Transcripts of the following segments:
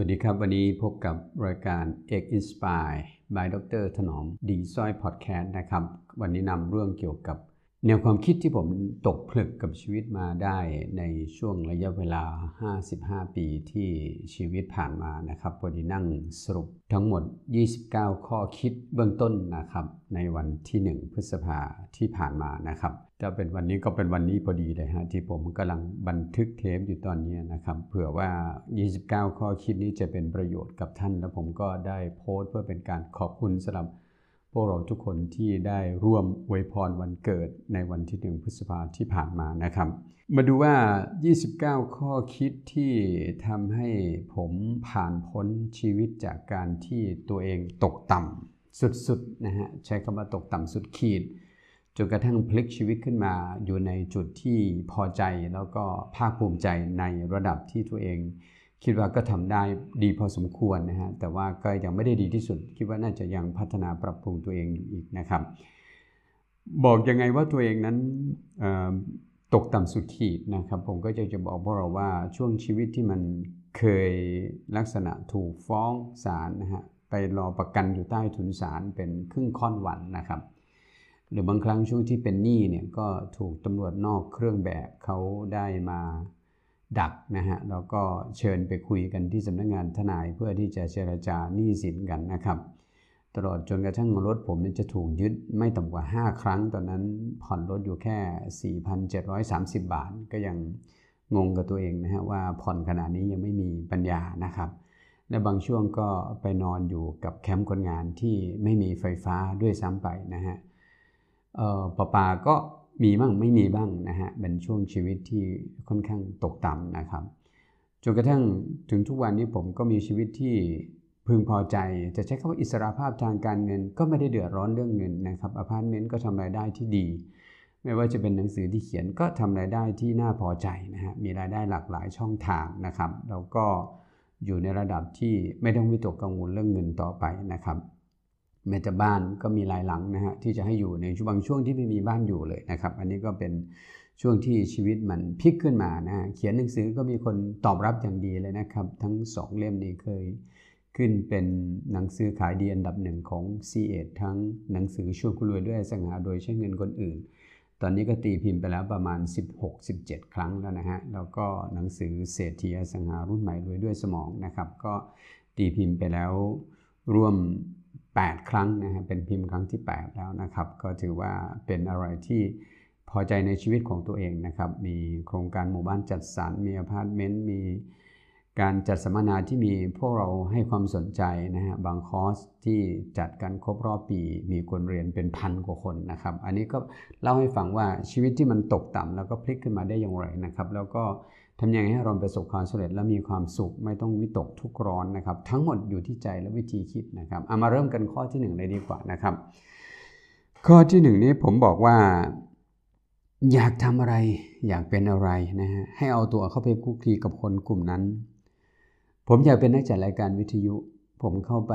วัสดีครับ วันนี้พบกับรายการ X Inspire by ดรถนอมดีสร้อยพอดแคสต์นะครับ วันนี้นำเรื่องเกี่ยวกับ แนวความคิดที่ผมตกผลึกกับชีวิตมาได้ในช่วงระยะเวลา 55 ปีที่ชีวิตผ่านมานะครับวันนี้นั่งสรุปทั้งหมด 29 ข้อคิดเบื้องต้นนะครับในวันที่ 1 พฤษภาที่ผ่านมานะครับจะเป็นวันนี้ก็เป็นวันนี้พอดีเลยฮะที่ผมกำลังบันทึกเทปอยู่ตอนนี้นะครับเผื่อว่า 29 ข้อคิดนี้จะเป็นประโยชน์กับท่าน แล้วผมก็ได้โพสต์เพื่อเป็นการขอบคุณสำหรับ วกเราทุกคนที่ได้ร่วมอวยพรวันเกิดในวันที่หนึ่งพฤษภาที่ผ่านมานะครับ มาดูว่า 29 ข้อคิดที่ทำให้ผมผ่านพ้นชีวิตจากการที่ตัวเองตกต่ำสุดๆนะฮะใช้คำว่าตกต่ำสุดขีด จนกระทั่งพลิกชีวิตขึ้นมาอยู่ในจุดที่พอใจแล้วก็ภาคภูมิใจในระดับที่ตัวเอง คิดว่าก็ทำได้ดีพอสมควรนะฮะแต่ว่าก็ยังไม่ได้ดีที่สุด คิดว่าน่าจะยังพัฒนาปรับปรุงตัวเองอีกนะครับ บอกยังไงว่าตัวเองนั้นตกต่ำสุดขีดนะครับ ผมก็จะจะบอกพวกเราว่าช่วงชีวิตที่มันเคยลักษณะถูกฟ้องศาลนะฮะไปรอประกันอยู่ใต้ทุนศาลเป็นครึ่งค่อนวันนะครับ หรือบางครั้งช่วงที่เป็นหนี้เนี่ยก็ถูกตำรวจนอกเครื่องแบบเขาได้มา ดักนะฮะแล้วก็เชิญไปคุยกันที่สำนักงงานทนายเพื่อที่จะเจรจาหนี้สินกันนะครับ ตลอดจนกระทั่งรถผมจะถูกยึดไม่ต่ำกว่า 5 ครั้ง ตอนนั้นผ่อนรถอยู่แค่ 4,730 บาท ก็ยังงงกับตัวเองนะฮะว่าผ่อนขนาดนี้ยังไม่มีปัญญานะครับ และบางช่วงก็ไปนอนอยู่กับแคมป์คนงานที่ไม่มีไฟฟ้าด้วยซ้ำไปนะฮะประปาก็ มีบ้างไม่มีบ้างนะฮะเป็นช่วงชีวิตที่ค่อนข้างตกต่ำนะครับจนกระทั่งถึงทุกวันนี้ผมก็มีชีวิตที่พึงพอใจจะใช้คำว่าอิสรภาพทางการเงิน ก็ไม่ได้เดือดร้อนเรื่องเงินนะครับอพาร์ตเมนต์ก็ทำรายได้ที่ดี ไม่ว่าจะเป็นหนังสือที่เขียนก็ทำรายได้ที่น่าพอใจนะฮะมีรายได้หลากหลายช่องทางนะครับแล้วก็อยู่ในระดับที่ไม่ต้องวิตกกังวลเรื่องเงินต่อไปนะครับ แม้แต่บ้านก็มีหลายหลังนะฮะที่จะให้อยู่ในบางช่วงที่ไม่มีบ้านอยู่เลยนะครับ อันนี้ก็เป็นช่วงที่ชีวิตมันพลิกขึ้นมานะฮะเขียนหนังสือก็มีคนตอบรับอย่างดีเลยนะครับ ทั้งสองเล่มนี้เคยขึ้นเป็นหนังสือขายดีอันดับหนึ่งของ c ีเอทั้งหนังสือชวนคุณรวยด้วยสังหาโดยใช้เงินคนอื่น ตอนนี้ก็ตีพิมพ์ไปแล้วประมาณ 16-17 ครั้งแล้วนะฮะแล้วก็หนังสือเศรษฐีอสังหารุ่นใหม่รวยด้วยสมองนะครับ ก็ตีพิมพ์ไปแล้ว ร่วม 8 ครั้งนะฮะเป็นพิมพ์ครั้งที่ 8 แล้วนะครับ ก็ถือว่าเป็นอะไรที่พอใจในชีวิตของตัวเองนะครับ มีโครงการหมู่บ้านจัดสรร มีอพาร์ตเมนต์ มีการจัดสัมมนาที่มีพวกเราให้ความสนใจนะฮะ บางคอร์สที่จัดกันครบรอบปี มีคนเรียนเป็นพันกว่าคนนะครับ อันนี้ก็เล่าให้ฟังว่าชีวิตที่มันตกต่ำแล้วก็พลิกขึ้นมาได้อย่างไรนะครับ แล้วก็ ทำยังไงให้เราประสบความสำเร็จและมีความสุขไม่ต้องวิตกทุกร้อนนะครับ ทั้งหมดอยู่ที่ใจและวิธีคิดนะครับเอามาเริ่มกันข้อที่ 1 เลยดีกว่านะครับ ข้อที่ 1 นี้ผมบอกว่า อยากทำอะไรอยากเป็นอะไรนะฮะให้เอาตัวเข้าไปคุกคีกับคนกลุ่มนั้น ผมอยากเป็นนักจัดรายการวิทยุ ผมเข้าไป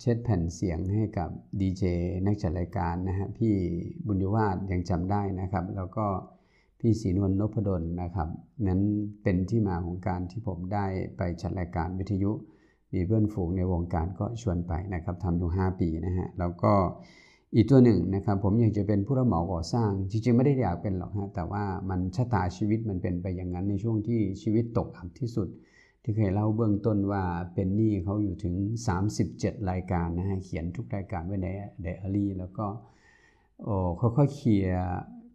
เช็ดแผ่นเสียงให้กับดีเจนักจัดรายการนะฮะพี่บุญยวาดยังจำได้นะครับ แล้วก็ พี่ศรีนวลนพดลนะครับ นั้นเป็นที่มาของการที่ผมได้ไปจัดรายการวิทยุ มีเพื่อนฝูงในวงการก็ชวนไปนะครับทำอยู่ 5 ปีนะฮะ แล้วก็อีกตัวหนึ่งนะครับ ผมอยากจะเป็นผู้รับเหมาก่อสร้าง จริงๆไม่ได้อยากเป็นหรอกฮะ แต่ว่ามันชะตาชีวิตมันเป็นไปอย่างนั้นในช่วงที่ชีวิตตกอับที่สุด ที่เคยเล่าเบื้องต้นว่าเป็นหนี้เขาอยู่ถึง 37 รายการนะฮะ เขียนทุกรายการไว้ในเดอารี่ แล้วก็โอ้ค่อยๆเคลียร์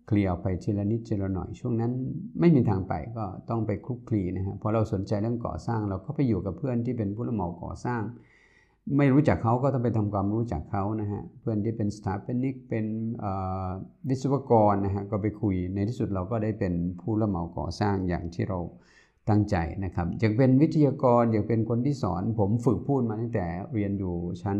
เคลียร์ไปทีละนิดทีละหน่อยช่วงนั้นไม่มีทางไปก็ต้องไปคลุกคลีนะฮะพอเราสนใจเรื่องก่อสร้างเราก็ไปอยู่กับเพื่อนที่เป็นผู้รับเหมาก่อสร้าง ไม่รู้จักเขาก็ต้องไปทำความรู้จักเขานะฮะเพื่อนที่เป็นสถาปนิกเป็นวิศวกรนะฮะก็ไปคุยในที่สุดเราก็ได้เป็นผู้รับเหมาก่อสร้างอย่างที่เราตั้งใจนะครับอยากเป็นวิทยากรอยากเป็นคนที่สอน ผมฝึกพูดมาตั้งแต่เรียนอยู่ชั้น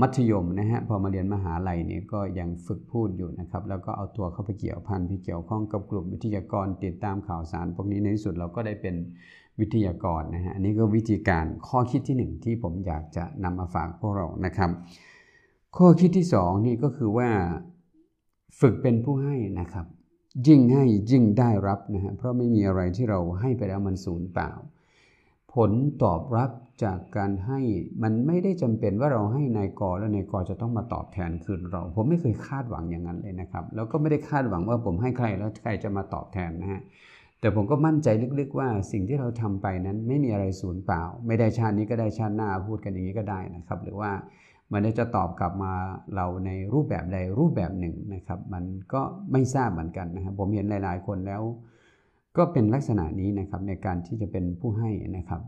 มัธยมนะฮะพอมาเรียนมหาลัยเนี่ยก็ยังฝึกพูดอยู่นะครับ แล้วก็เอาตัวเข้าไปเกี่ยวพันไปเกี่ยวข้องกับกลุ่มวิทยากรติดตามข่าวสารพวกนี้ในที่สุดเราก็ได้เป็นวิทยากรนะฮะอันนี้ก็วิธีการข้อคิดที่ 1 ที่ผมอยากจะนำมาฝากพวกเรานะครับ ข้อคิดที่ 2 นี่ก็คือว่าฝึกเป็นผู้ให้นะครับ ยิ่งให้ยิ่งได้รับนะฮะเพราะไม่มีอะไรที่เราให้ไปแล้วมันสูญเปล่า ผลตอบรับ จากการให้มันไม่ได้จำเป็นว่าเราให้นายกแล้วนายกจะต้องมาตอบแทนคืนเรา ผมไม่เคยคาดหวังอย่างนั้นเลยนะครับ แล้วก็ไม่ได้คาดหวังว่าผมให้ใครแล้วใครจะมาตอบแทนนะฮะแต่ผมก็มั่นใจลึกๆว่าสิ่งที่เราทำไปนั้นไม่มีอะไรสูญเปล่า ไม่ได้ชาตินี้ก็ได้ชาติหน้าพูดกันอย่างนี้ก็ได้นะครับ หรือว่ามันจะตอบกลับมาเราในรูปแบบใดรูปแบบหนึ่งนะครับ มันก็ไม่ทราบเหมือนกันนะครับ ผมเห็นหลายๆคนแล้ว ก็เป็นลักษณะนี้นะครับในการที่จะเป็นผู้ให้นะครับ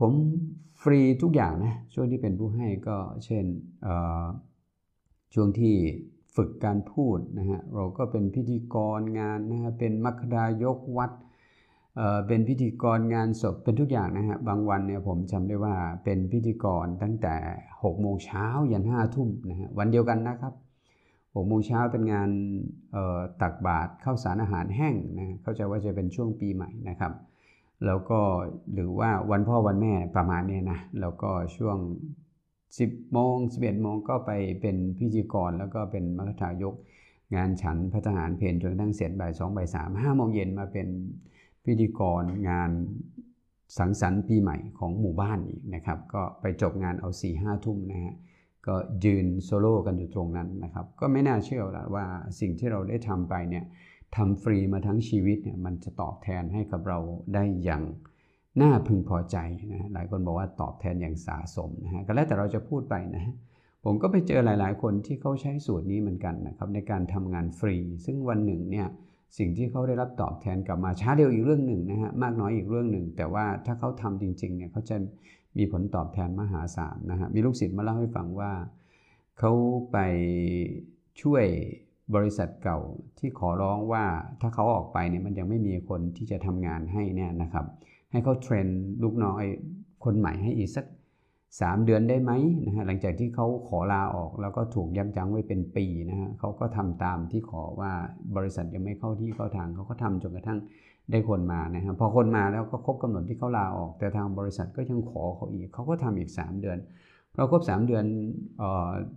ผมฟรีทุกอย่างนะช่วงที่เป็นผู้ให้ก็เช่นช่วงที่ฝึกการพูดนะฮะเราก็เป็นพิธีกรงานนะฮะเป็นมัคดายกวัดเป็นพิธีกรงานศพเป็นทุกอย่างนะฮะบางวันเนี่ยผมจำได้ว่าเป็นพิธีกรตั้งแต่6โมงเช้ายันห้าทุ่มนะฮะวันเดียวกันนะครับ6โมงเช้าเป็นงานตักบาตรข้าวสารอาหารแห้งนะเข้าใจว่าจะเป็นช่วงปีใหม่นะครับ แล้วก็หรือว่าวันพ่อวันแม่ประมาณนี้นะแล้วก็ช่วง 10โมง11โมงก็ไปเป็นพิธีกร แล้วก็เป็นมัคคายกงานฉันพระทหารเพนจนทั้งเสร็จบ่ายสองบ่ายสามห้าโมงเย็นมาเป็นพิธีกรงานสังสรรค์ปีใหม่ของหมู่บ้านอีกนะครับ ก็ไปจบงานเอา4ี่ห้าทุ่มนะฮะก็ยืนโซโล่กันอยู่ตรงนั้นนะครับ ก็ไม่น่าเชื่อล้วว่าสิ่งที่เราได้ทำไปเนี่ย ทำฟรีมาทั้งชีวิตเนี่ยมันจะตอบแทนให้กับเราได้อย่างน่าพึงพอใจนะหลายคนบอกว่าตอบแทนอย่างสะสมนะฮะก็แล้วแต่เราจะพูดไปนะฮะผมก็ไปเจอหลาย ๆ คนที่เขาใช้สูตรนี้เหมือนกันนะครับในการทำงานฟรี ซึ่งวันหนึ่งเนี่ยสิ่งที่เขาได้รับตอบแทนกลับมาช้าเร็วอีกเรื่องหนึ่งนะฮะมากน้อยอีกเรื่องหนึ่ง แต่ว่าถ้าเขาทำจริงๆเนี่ยเขาจะมีผลตอบแทนมหาศาลนะฮะมีลูกศิษย์มาเล่าให้ฟังว่าเขาไปช่วย บริษัทเก่าที่ขอร้องว่าถ้าเขาออกไปเนี่ยมันยังไม่มีคนที่จะทำงานให้เนี่ยนะครับ ให้เขาเทรนลูกน้อยคนใหม่ให้อีกสัก 3 เดือนได้ไหมนะฮะหลังจากที่เขาขอลาออกแล้วก็ถูกยับยั้งไว้เป็นปีนะฮะเขาก็ทำตามที่ขอว่าบริษัทยังไม่เข้าที่เข้าทางเขาก็ทำจนกระทั่งได้คนมานะฮะพอคนมาแล้วก็ครบกำหนดที่เขาลาออก แต่ทางบริษัทก็ยังขอเขาอีกเขาก็ทำอีก 3 เดือน เราครบ3 เดือน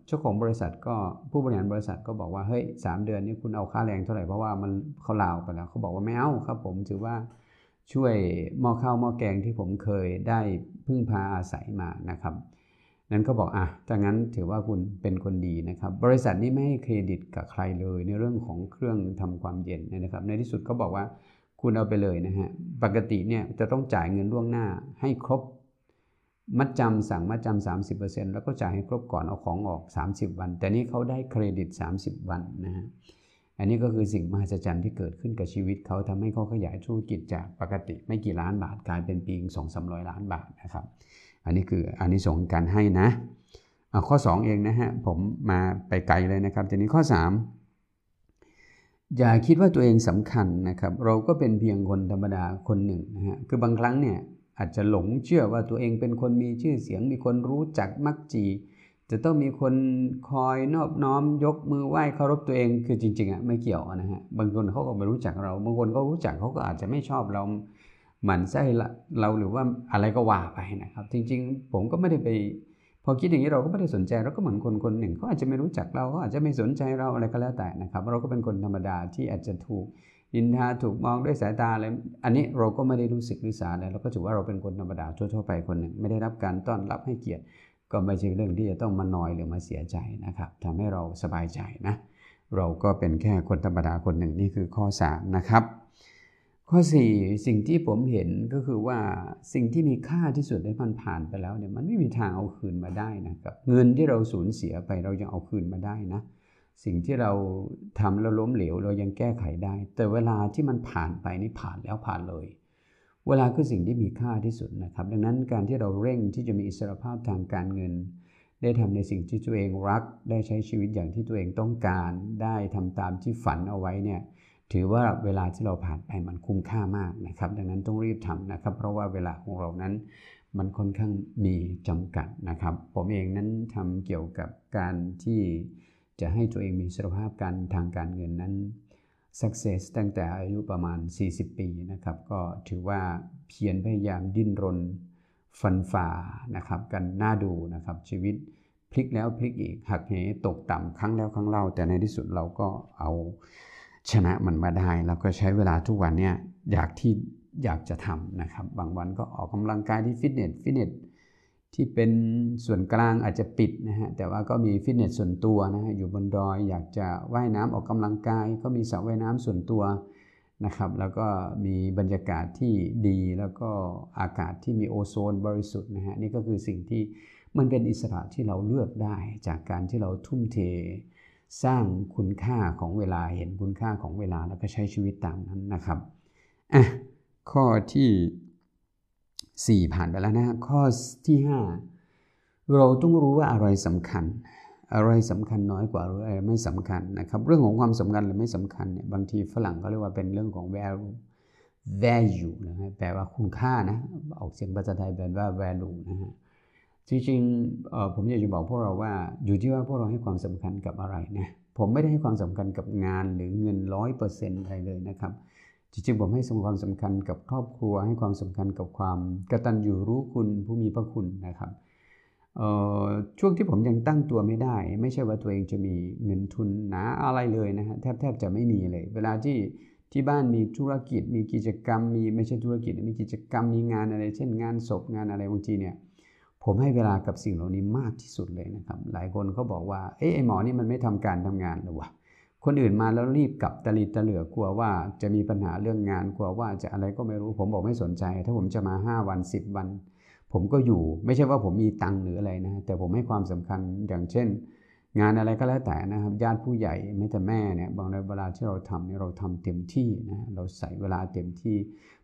เจ้าของบริษัทก็ผู้บริหารบริษัทก็บอกว่าเฮ้ยสเดือนนี้คุณเอาค่าแรงเท่าไหร่เพราะว่ามันเขาลาไปแล้วเขาบอกว่าไม่เอาครับ ผมถือว่าช่วยหม้อข้าวหม้อแกงที่ผมเคยได้พึ่งพาอาศัยมานะครับ นั้นก็บอกอะถ้างั้นถือว่าคุณเป็นคนดีนะครับ บริษัทนี้ไม่ให้เครดิตกับใครเลยในเรื่องของเครื่องทำความเย็นนะครับ ในที่สุดเขาบอกว่าคุณเอาไปเลยนะฮะปกติเนี่ยจะต้องจ่ายเงินล่วงหน้าให้ครบ มัดจำสั่งมัดจำสามสิบเปอร์เซ็นต์แล้วก็จ่ายให้ครบก่อนเอาของออก30วัน แต่นี้เขาได้เครดิต30วันนะฮะอันนี้ก็คือสิ่งมหัศจรรย์ที่เกิดขึ้นกับชีวิตเขาทำให้เขาขยายธุรกิจจากปกติไม่กี่ล้านบาทกลายเป็นปีสองสามร้อยล้านบาทนะครับ อันนี้คืออันนี้ส่งการให้นะข้อ 2 เองนะฮะผมมาไปไกลเลยนะครับทีนี้ข้อ 3 อย่าคิดว่าตัวเองสำคัญนะครับ เราก็เป็นเพียงคนธรรมดาคนหนึ่งนะฮะคือบางครั้งเนี่ย อาจจะหลงเชื่อว่าตัวเองเป็นคนมีชื่อเสียง มีคนรู้จักมักจี จะต้องมีคนคอยนอบน้อมยกมือไหว้เคารพตัวเองคือจริงๆอะไม่เกี่ยวนะฮะบางคนเขาก็ไม่รู้จักเรา บางคนเขารู้จักเขาก็อาจจะไม่ชอบเราหมั่นไส้เราหรือว่าอะไรก็ว่าไปนะครับ จริงๆ ผมก็ไม่ได้ไป พอคิดอย่างนี้เราก็ไม่ได้สนใจเราก็เหมือนคนคนหนึ่งเขาอาจจะไม่รู้จักเราเขาอาจจะไม่สนใจเราอะไรก็แล้วแต่นะครับ เราก็เป็นคนธรรมดาที่อาจจะถูก นินทาถูกมองด้วยสายตาอะไรอันนี้เราก็ไม่ได้รู้สึกรู้สาอะไรเราก็ถือว่าเราเป็นคนธรรมดาทั่วๆไปคนหนึ่งไม่ได้รับการต้อนรับให้เกียรติ ก็ไม่ใช่เรื่องที่จะต้องมานอยหรือมาเสียใจนะครับทำให้เราสบายใจนะเราก็เป็นแค่คนธรรมดาคนหนึ่งนี่คือข้อ 3 นะครับ ข้อ 4 สิ่งที่ผมเห็นก็คือว่าสิ่งที่มีค่าที่สุดได้มันผ่านไปแล้วเนี่ยมันไม่มีทางเอาคืนมาได้นะครับเงินที่เราสูญเสียไปเรายังเอาคืนมาได้นะ สิ่งที่เราทำแล้วล้มเหลว เรายังแก้ไขได้ แต่เวลาที่มันผ่านไปนี่ผ่านแล้วผ่านเลย เวลาคือสิ่งที่มีค่าที่สุดนะครับ ดังนั้นการที่เราเร่งที่จะมีอิสรภาพทางการเงิน ได้ทำในสิ่งที่ตัวเองรัก ได้ใช้ชีวิตอย่างที่ตัวเองต้องการ ได้ทำตามที่ฝันเอาไว้เนี่ยถือว่าเวลาที่เราผ่านไปมันคุ้มค่ามากนะครับ ดังนั้นต้องรีบทำนะครับ เพราะว่าเวลาของเรานั้นมันค่อนข้างมีจำกัดนะครับ ผมเองนั้นทำเกี่ยวกับการที่ จะให้ตัวเองมีสภาพการทางการเงินนั้น success ตั้งแต่อายุประมาณ 40 ปีนะครับ ก็ถือว่าเพียรพยายามดิ้นรนฟันฝ่านะครับกันน่าดูนะครับชีวิตพลิกแล้วพลิกอีกหักเหตกต่ำครั้งแล้วครั้งเล่า แต่ในที่สุดเราก็เอาชนะมันมาได้ แล้วก็ใช้เวลาทุกวันเนี่ยอยากที่อยากจะทำนะครับ บางวันก็ออกกำลังกายที่ฟิตเนสฟิตเนส ที่เป็นส่วนกลางอาจจะปิดนะฮะแต่ว่าก็มีฟิตเนสส่วนตัวนะฮะอยู่บนดอยอยากจะว่ายน้ำออกกำลังกาย ก็มีสระว่ายน้ำส่วนตัวนะครับแล้วก็มีบรรยากาศที่ดีแล้วก็อากาศที่มีโอโซนบริสุทธิ์นะฮะนี่ก็คือสิ่งที่มันเป็นอิสระที่เราเลือกได้จากการที่เราทุ่มเท สร้างคุณค่าของเวลาเห็นคุณค่าของเวลาแล้วก็ใช้ชีวิตตามนั้นนะครับอะข้อที่ 4 ผ่านไปแล้วนะข้อที่ 5 เราต้องรู้ว่าอะไรสำคัญ อะไรสำคัญน้อยกว่าอะไรไม่สำคัญนะครับเรื่องของความสำคัญหรือไม่สำคัญเนี่ยบางทีฝรั่งเขาเรียกว่าเป็นเรื่องของ value value นะฮะแปลว่าคุณค่านะออกเสียงภาษาไทยแปลว่า value นะฮะจริงๆผมอยากจะบอกพวกเราว่าอยู่ที่ว่าพวกเราให้ความสำคัญกับอะไรนะผมไม่ได้ให้ความสำคัญกับงานหรือเงินร้อยเปอร์เซ็นต์อะไรเลยนะครับ จริงๆผมให้ความสำคัญกับครอบครัว ให้ความสำคัญกับความกระตัญญูรู้คุณผู้มีพระคุณนะครับช่วงที่ผมยังตั้งตัวไม่ได้ ไม่ใช่ว่าตัวเองจะมีเงินทุนหนาอะไรเลยนะฮะแทบแทบจะไม่มีเลย เวลาที่ที่บ้านมีธุรกิจ มีกิจกรรม มีไม่ใช่ธุรกิจมีกิจกรรมมีงานอะไร เช่นงานศพงานอะไรบางทีเนี่ยผมให้เวลากับสิ่งเหล่านี้มากที่สุดเลยนะครับ หลายคนเขาบอกว่าเอ้ไอหมอนี่มันไม่ทำการทำงานหรอวะ คนอื่นมาแล้วรีบกลับตะลีตะเหลือกลัวว่าจะมีปัญหาเรื่องงานกลัวว่าจะอะไรก็ไม่รู้ผมบอกไม่สนใจ ถ้าผมจะมา 5 วัน 10 วัน ผมก็อยู่ไม่ใช่ว่าผมมีตังค์หรืออะไรนะแต่ผมให้ความสำคัญอย่างเช่น งานอะไรก็แล้วแต่นะครับญาติผู้ใหญ่แม้แต่แม่เนี่ยบางเวลาที่เราทำเนี่ยเราทำเต็มที่นะเราใส่เวลาเต็มที่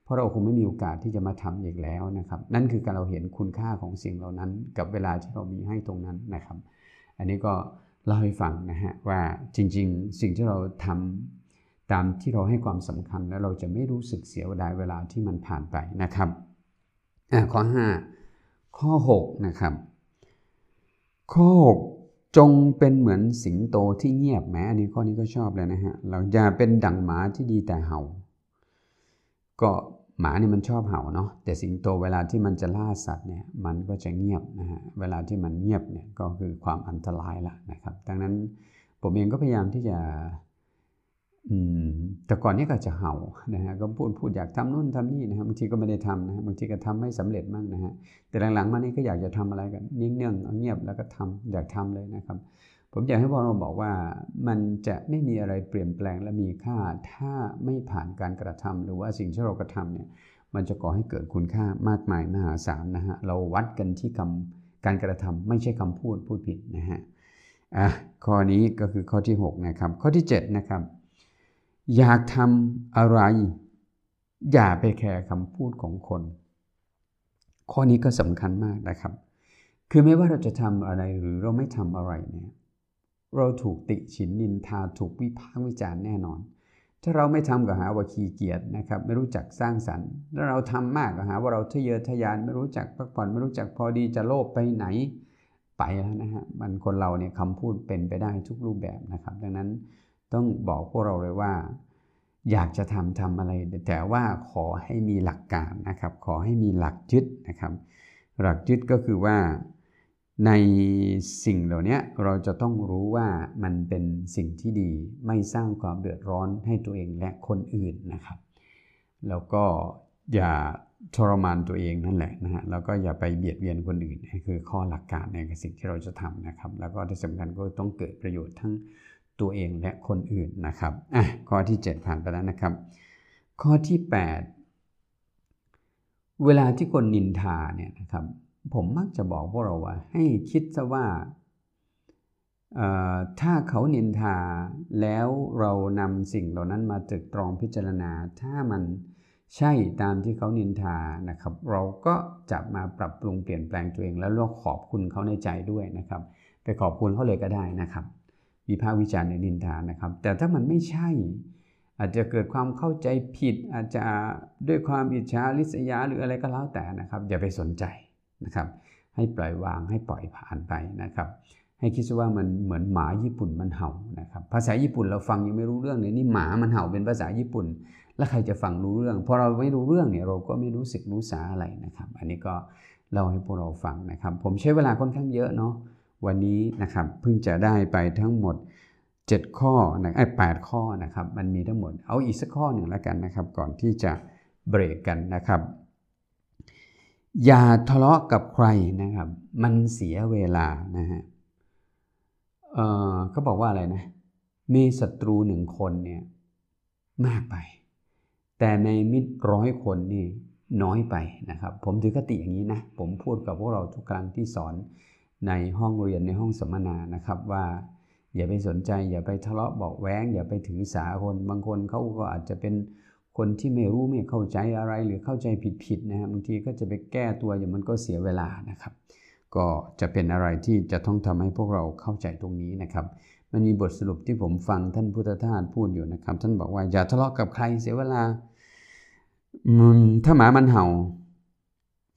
เพราะเราคงไม่มีโอกาสที่จะมาทำอีกแล้วนะครับ นั่นคือการเราเห็นคุณค่าของสิ่งเหล่านั้น กับเวลาที่เรามีให้ตรงนั้นนะครับ อันนี้ก็ เล่าให้ฟังนะฮะว่าจริง ๆ สิ่งที่เราทำตามที่เราให้ความสำคัญแล้วเราจะไม่รู้สึกเสียดายเวลาที่มันผ่านไปนะครับข้อ 5 ข้อ 6 นะครับ ข้อ 6 จงเป็นเหมือนสิงโตที่เงียบแม้อันนี้ข้อนี้ก็ชอบเลยนะฮะเราอย่าเป็นดั่งหมาที่ดีแต่เห่า ก็ หมาเนี่ยมันชอบเห่าเนาะแต่สิงโตเวลาที่มันจะล่าสัตว์เนี่ยมันก็จะเงียบนะฮะเวลาที่มันเงียบเนี่ยก็คือความอันตรายละนะครับ ดังนั้นผมเองก็พยายามที่จะแต่ก่อนนี้ก็จะเห่านะฮะก็พูดพูดอยากทำนู่นทำนี่นะฮะบางทีก็ไม่ได้ทำนะฮะบางทีก็ทำไม่สำเร็จมั่งนะฮะแต่หลังๆมานี้ก็อยากจะทำอะไรกันนิ่งเองเงียบแล้วก็ทำอยากทำเลยนะครับ ผมอยากให้พวกเราบอกว่ามันจะไม่มีอะไรเปลี่ยนแปลงและมีค่า ถ้าไม่ผ่านการกระทำหรือว่าสิ่งที่เรากระทำเนี่ยมันจะก่อให้เกิดคุณค่ามากมายมหาศาลนะฮะเราวัดกันที่คำการกระทำไม่ใช่คำพูดพูดผิดนะฮะอะข้อนี้ก็คือข้อที่6นะครับข้อที่7นะครับอยากทำอะไร อย่าไปแคร์คำพูดของคน ข้อนี้ก็สำคัญมากนะครับ คือไม่ว่าเราจะทำอะไรหรือเราไม่ทำอะไรเนี่ย เราถูกติฉินนินทาถูกวิพากษ์วิจารณ์แน่นอน ถ้าเราไม่ทำก็หาว่าขี้เกียจนะครับ ไม่รู้จักสร้างสรรค์แล้วเราทำมากก็หาว่าเราทะเยอทะยานไม่รู้จักพักผ่อนไม่รู้จักพอดีจะโลภไปไหนไปแล้วนะฮะมันคนเราเนี่ยคำพูดเป็นไปได้ทุกรูปแบบนะครับ ดังนั้นต้องบอกพวกเราเลยว่า อยากจะทำทำอะไร แต่ว่าขอให้มีหลักการนะครับ ขอให้มีหลักยึดนะครับ หลักยึดก็คือว่า ในสิ่งเหล่านี้เราจะต้องรู้ว่ามันเป็นสิ่งที่ดีไม่สร้างความเดือดร้อนให้ตัวเองและคนอื่นนะครับ แล้วก็อย่าทรมานตัวเองนั่นแหละนะฮะแล้วก็อย่าไปเบียดเบียนคนอื่นนี่คือข้อหลักการในสิ่งที่เราจะทำนะครับ แล้วก็ที่สำคัญก็ต้องเกิดประโยชน์ทั้งตัวเองและคนอื่นนะครับอะข้อที่ 7 ผ่านไปแล้วนะครับ ข้อที่ 8 เวลาที่คนนินทาเนี่ยนะครับ ผมมักจะบอกพวกเราว่า ให้คิดซะว่าถ้าเขานินทาแล้วเรานำสิ่งเหล่านั้นมาตรึกตรองพิจารณา ถ้ามันใช่ตามที่เขานินทานะครับ เราก็จะมาปรับปรุงเปลี่ยนแปลงตัวเอง แล้วเราขอบคุณเขาในใจด้วยนะครับ ไปขอบคุณเขาเลยก็ได้นะครับวิพากษ์วิจารณ์ในนินทานะครับ แต่ถ้ามันไม่ใช่ อาจจะเกิดความเข้าใจผิด อาจจะด้วยความอิจฉาริษยาหรืออะไรก็แล้วแต่นะครับ อย่าไปสนใจ นะครับให้ปล่อยวางให้ปล่อยผ่านไปนะครับ ให้คิดว่ามันเหมือนหมาญี่ปุ่นมันเห่านะครับภาษาญี่ปุ่นเราฟังยังไม่รู้เรื่องเลยนี่หมามันเห่าเป็นภาษาญี่ปุ่น แล้วใครจะฟังรู้เรื่องพอเราไม่รู้เรื่องเนี่ยเราก็ไม่รู้สึกรู้สาอะไรนะครับ อันนี้ก็เล่าให้พวกเราฟังนะครับ ผมใช้เวลาค่อนข้างเยอะเนาะวันนี้นะครับเพิ่งจะได้ไปทั้งหมด 7 ข้อนะไอ้แข้อนะครับ มันมีทั้งหมดเอาอีกสักข้อหนึ่งแล้วกันนะครับ ก่อนที่จะเบรกกันนะครับ อย่าทะเลาะกับใครนะครับ มันเสียเวลานะฮะเเขาบอกว่าอะไรนะ มีศัตรูหนึ่งคนเนี่ยมากไป แต่ในมิตรร้อยคนนี่น้อยไปนะครับ ผมถือคติอย่างนี้นะ ผมพูดกับพวกเราทุกครั้งที่สอนในห้องเรียนในห้องสัมมนานะครับว่า อย่าไปสนใจ อย่าไปทะเลาะบอกแว้ง อย่าไปถือสาคน บางคนเขาก็อาจจะเป็น คนที่ไม่รู้ไม่เข้าใจอะไรหรือเข้าใจผิดๆนะฮะบางทีก็จะไปแก้ตัวอย่างมันก็เสียเวลานะครับ ก็จะเป็นอะไรที่จะต้องทำให้พวกเราเข้าใจตรงนี้นะครับ มันมีบทสรุปที่ผมฟังท่านพุทธทาสพูดอยู่นะครับ ท่านบอกว่าอย่าทะเลาะกับใครเสียเวลาถ้าหมามันเห่า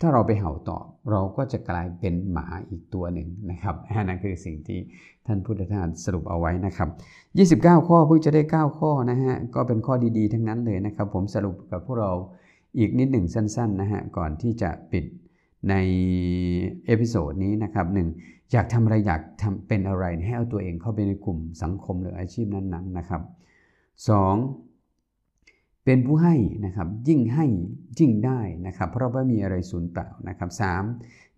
ถ้าเราไปเห่าตอบเราก็จะกลายเป็นหมาอีกตัวหนึ่งนะครับนั่นคือสิ่งที่ท่านพุทธทาสสรุปเอาไว้นะครับ 29 ข้อเพิ่งจะได้ 9 ข้อนะฮะก็เป็นข้อดีๆ ทั้งนั้นเลยนะครับ ผมสรุปกับพวกเราอีกนิดหนึ่งสั้นๆนะฮะก่อนที่จะปิดใน episode นี้นะครับหนึ่งอยากทำอะไรอยากทำเป็นอะไรให้เอาตัวเองเข้าไปในกลุ่มสังคมหรืออาชีพนั้นๆนะครับ 2. เป็นผู้ให้นะครับยิ่งให้ยิ่งได้นะครับเพราะว่าไม่มีอะไรสูญเปล่านะครับ3.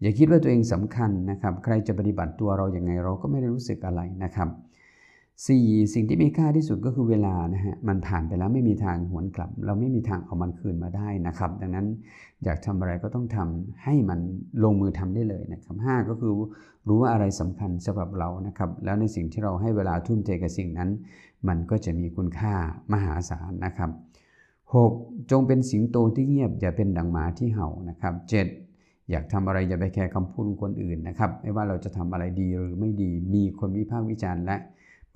อย่าคิดว่าตัวเองสำคัญนะครับใครจะปฏิบัติตัวเราอย่างไงเราก็ไม่ได้รู้สึกอะไรนะครับ 4. สิ่งที่มีค่าที่สุดก็คือเวลานะฮะมันผ่านไปแล้วไม่มีทางหวนกลับ เราไม่มีทางเอามันคืนมาได้นะครับ ดังนั้นอยากทำอะไรก็ต้องทำให้มันลงมือทำได้เลยนะครับ 5 ก็คือรู้ว่าอะไรสำคัญสำหรับเรานะครับ แล้วในสิ่งที่เราให้เวลาทุ่มเทกับสิ่งนั้น มันก็จะมีคุณค่ามหาศาลนะครับ 6. จงเป็นสิงโตที่เงียบอย่าเป็นดังหมาที่เห่านะครับ 7. อยากทำอะไรอย่าไปแคร์คำพูดคนอื่นนะครับ ไม่ว่าเราจะทำอะไรดีหรือไม่ดี มีคนวิพากษ์วิจารณ์และ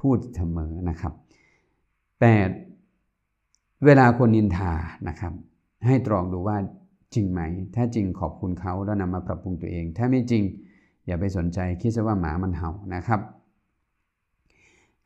พูดเสมอนะครับ 8. เวลาคนนินทานะครับ ให้ตรองดูว่าจริงไหม ถ้าจริงขอบคุณเขาแล้วนำมาปรับปรุงตัวเอง ถ้าไม่จริงอย่าไปสนใจคิดซะว่าหมามันเห่านะครับ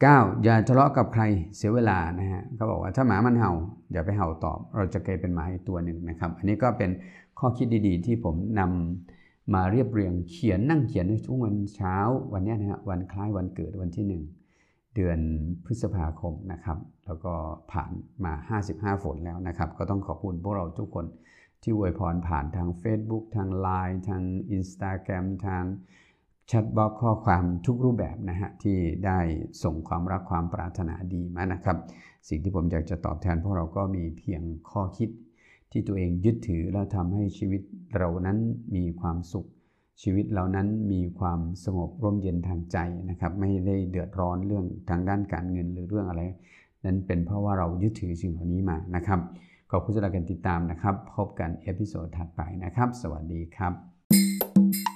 9. อย่าทะเลาะกับใครเสียเวลานะฮะเขาบอกว่าถ้าหมามันเห่าอย่าไปเห่าตอบ เราจะกลายเป็นหมาอีกตัวหนึ่งนะครับ อันนี้ก็เป็นข้อคิดดีๆ ที่ผมนำมาเรียบเรียงเขียนนั่งเขียนในช่วงวันเช้าวันนี้นะฮะวันคล้ายวันเกิดวันที่ 1 เดือนพฤษภาคมนะครับ แล้วก็ผ่านมา 55 ฝนแล้วนะครับ ก็ต้องขอบคุณพวกเราทุกคนที่อวยพรผ่านทาง Facebook ทาง Line ทาง Instagram ทาง chat box ข้อความทุกรูปแบบนะฮะที่ได้ส่งความรักความปรารถนาดีมานะครับ สิ่งที่ผมอยากจะตอบแทนพวกเราก็มีเพียงข้อคิดที่ตัวเองยึดถือแล้วทำให้ชีวิตเรานั้นมีความสุข ชีวิตเรานั้นมีความสงบร่มเย็นทางใจนะครับ ไม่ได้เดือดร้อนเรื่องทางด้านการเงินหรือเรื่องอะไร นั้นเป็นเพราะว่าเรายึดถือสิ่งเหล่านี้มานะครับขอบคุณสำหรับการติดตามนะครับ พบกัน episode ถัดไปนะครับ สวัสดีครับ